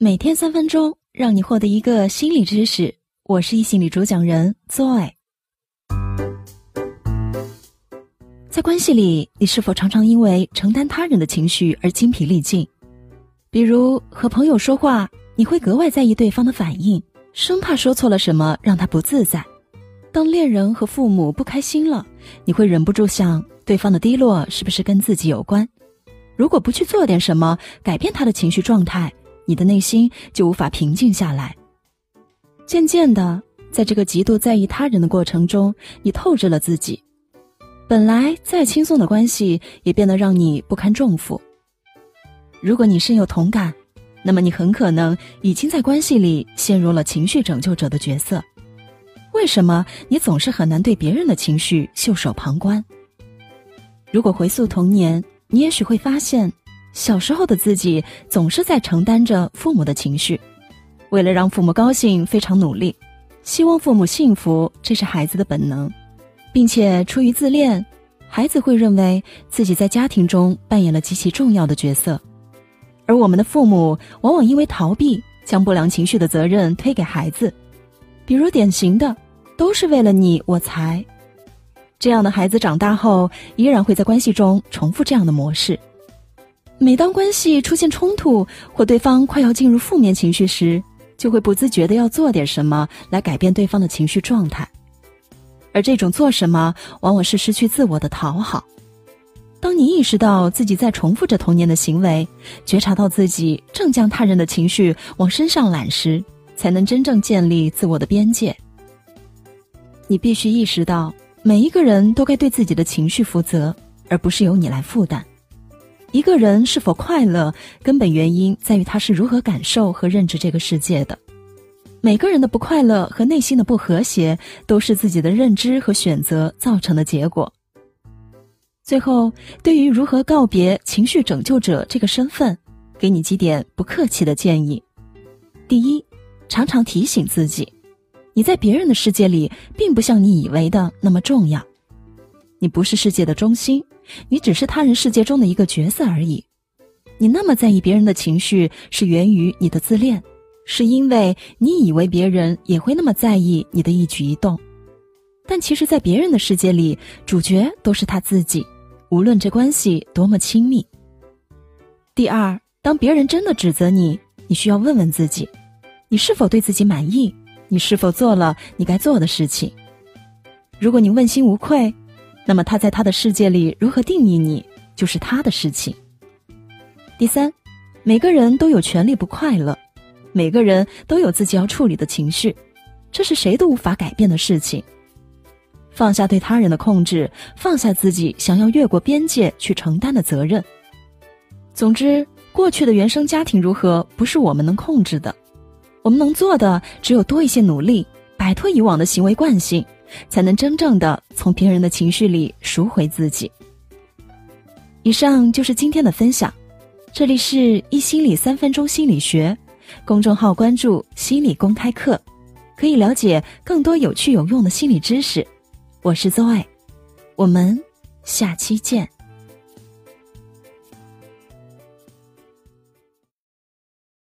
每天三分钟，让你获得一个心理知识。我是一心理主讲人 Zoe。在关系里，你是否常常因为承担他人的情绪而精疲力尽？比如和朋友说话，你会格外在意对方的反应，生怕说错了什么让他不自在；当恋人和父母不开心了，你会忍不住想对方的低落是不是跟自己有关？如果不去做点什么改变他的情绪状态，你的内心就无法平静下来。渐渐的，在这个极度在意他人的过程中，你透支了自己。本来再轻松的关系，也变得让你不堪重负。如果你深有同感，那么你很可能已经在关系里陷入了情绪拯救者的角色。为什么你总是很难对别人的情绪袖手旁观？如果回溯童年，你也许会发现。小时候的自己总是在承担着父母的情绪，为了让父母高兴，非常努力，希望父母幸福，这是孩子的本能，并且出于自恋，孩子会认为自己在家庭中扮演了极其重要的角色，而我们的父母往往因为逃避，将不良情绪的责任推给孩子，比如典型的都是为了你我才，这样的孩子长大后依然会在关系中重复这样的模式。每当关系出现冲突，或对方快要进入负面情绪时，就会不自觉的要做点什么来改变对方的情绪状态，而这种做什么，往往是失去自我的讨好。当你意识到自己在重复着童年的行为，觉察到自己正将他人的情绪往身上揽时，才能真正建立自我的边界。你必须意识到，每一个人都该对自己的情绪负责，而不是由你来负担。一个人是否快乐，根本原因在于他是如何感受和认知这个世界的。每个人的不快乐和内心的不和谐，都是自己的认知和选择造成的结果。最后，对于如何告别情绪拯救者这个身份，给你几点不客气的建议：第一，常常提醒自己，你在别人的世界里，并不像你以为的那么重要，你不是世界的中心。你只是他人世界中的一个角色而已。你那么在意别人的情绪，是源于你的自恋，是因为你以为别人也会那么在意你的一举一动。但其实，在别人的世界里，主角都是他自己，无论这关系多么亲密。第二，当别人真的指责你，你需要问问自己：你是否对自己满意？你是否做了你该做的事情？如果你问心无愧。那么他在他的世界里如何定义你，就是他的事情。第三，每个人都有权利不快乐，每个人都有自己要处理的情绪，这是谁都无法改变的事情。放下对他人的控制，放下自己想要越过边界去承担的责任。总之，过去的原生家庭如何，不是我们能控制的，我们能做的只有多一些努力，摆脱以往的行为惯性。才能真正的从别人的情绪里赎回自己。以上就是今天的分享，这里是一心理三分钟心理学公众号，关注心理公开课，可以了解更多有趣有用的心理知识。我是 Zoe，我们下期见。